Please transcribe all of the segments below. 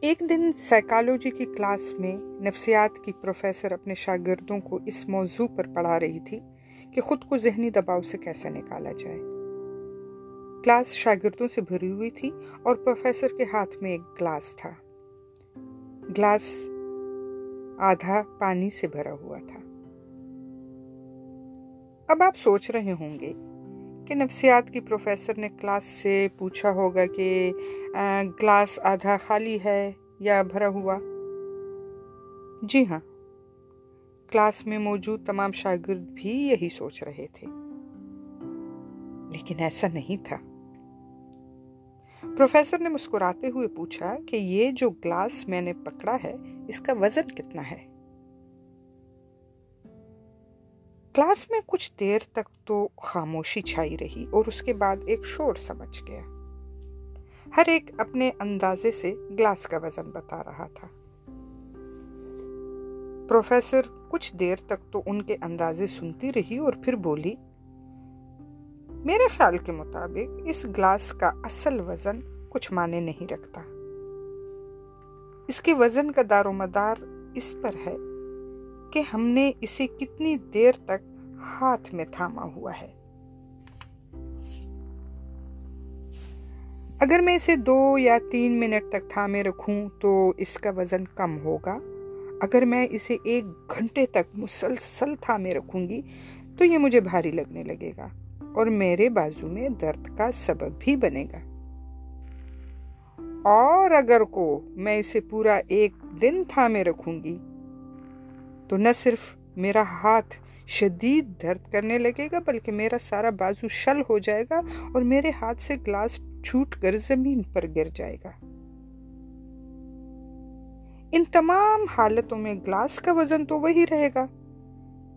ایک دن سائیکالوجی کی کلاس میں نفسیات کی پروفیسر اپنے شاگردوں کو اس موضوع پر پڑھا رہی تھی کہ خود کو ذہنی دباؤ سے کیسے نکالا جائے۔ کلاس شاگردوں سے بھری ہوئی تھی اور پروفیسر کے ہاتھ میں ایک گلاس تھا۔ گلاس آدھا پانی سے بھرا ہوا تھا۔ اب آپ سوچ رہے ہوں گے کہ نفسیات کی پروفیسر نے کلاس سے پوچھا ہوگا کہ گلاس آدھا خالی ہے یا بھرا ہوا؟ جی ہاں۔ کلاس میں موجود تمام شاگرد بھی یہی سوچ رہے تھے۔ لیکن ایسا نہیں تھا۔ پروفیسر نے مسکراتے ہوئے پوچھا کہ یہ جو گلاس میں نے پکڑا ہے، اس کا وزن کتنا ہے؟ کلاس میں کچھ دیر تک تو خاموشی چھائی رہی اور اس کے بعد ایک شور سمجھ گیا۔ ہر ایک اپنے اندازے سے گلاس کا وزن بتا رہا تھا۔ پروفیسر کچھ دیر تک تو ان کے اندازے سنتی رہی اور پھر بولی، میرے خیال کے مطابق اس گلاس کا اصل وزن کچھ معنی نہیں رکھتا۔ اس کے وزن کا دار و مدار اس پر ہے کہ ہم نے اسے کتنی دیر تک ہاتھ میں تھاما ہوا ہے۔ اگر میں اسے دو یا تین منٹ تک تھامے رکھوں تو اس کا وزن کم ہوگا۔ اگر میں اسے ایک گھنٹے تک مسلسل تھامے رکھوں گی تو یہ مجھے بھاری لگنے لگے گا اور میرے بازو میں درد کا سبب بھی بنے گا۔ اور اگر کو میں اسے پورا ایک دن تھامے رکھوں گی تو نہ صرف میرا ہاتھ شدید درد کرنے لگے گا، بلکہ میرا سارا بازو شل ہو جائے گا اور میرے ہاتھ سے گلاس چھوٹ کر زمین پر گر جائے گا۔ ان تمام حالتوں میں گلاس کا وزن تو وہی رہے گا،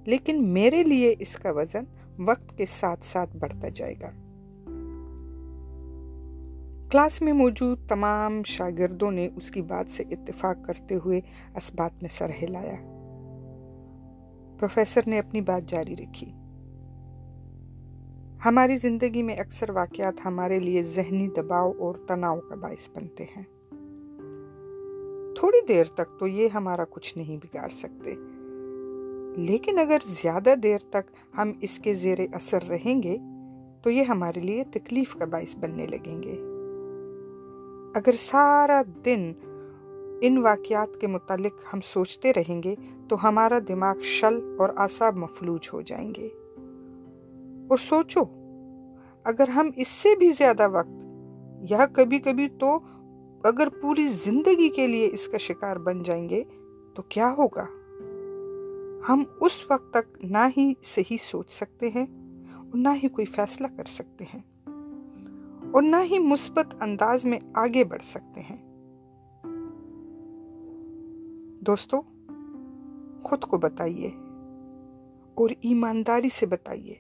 لیکن میرے لیے اس کا وزن وقت کے ساتھ ساتھ بڑھتا جائے گا۔ کلاس میں موجود تمام شاگردوں نے اس کی بات سے اتفاق کرتے ہوئے اس بات میں سر ہلایا پروفیسر نے اپنی بات جاری رکھی۔ ہماری زندگی میں اکثر واقعات ہمارے لیے ذہنی دباؤ اور تناؤ کا باعث بنتے ہیں۔ تھوڑی دیر تک تو یہ ہمارا کچھ نہیں بگاڑ سکتے۔ لیکن اگر زیادہ دیر تک ہم اس کے زیر اثر رہیں گے، تو یہ ہمارے لیے تکلیف کا باعث بننے لگیں گے۔ اگر سارا دن ان واقعات کے متعلق ہم سوچتے رہیں گے تو ہمارا دماغ شل اور آساب مفلوج ہو جائیں گے۔ اور سوچو، اگر ہم اس سے بھی زیادہ وقت یا کبھی کبھی تو اگر پوری زندگی کے لیے اس کا شکار بن جائیں گے تو کیا ہوگا؟ ہم اس وقت تک نہ ہی صحیح سوچ سکتے ہیں اور نہ ہی کوئی فیصلہ کر سکتے ہیں اور نہ ہی مثبت انداز میں آگے بڑھ سکتے ہیں۔ دوستو، خود کو بتائیے اور ایمانداری سے بتائیے۔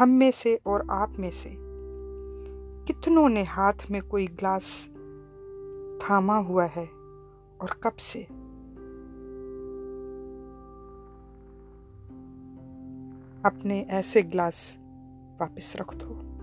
ہم میں سے اور آپ میں سے کتنوں نے ہاتھ میں کوئی گلاس تھاما ہوا ہے اور کب سے؟ اپنے ایسے گلاس واپس رکھ دو۔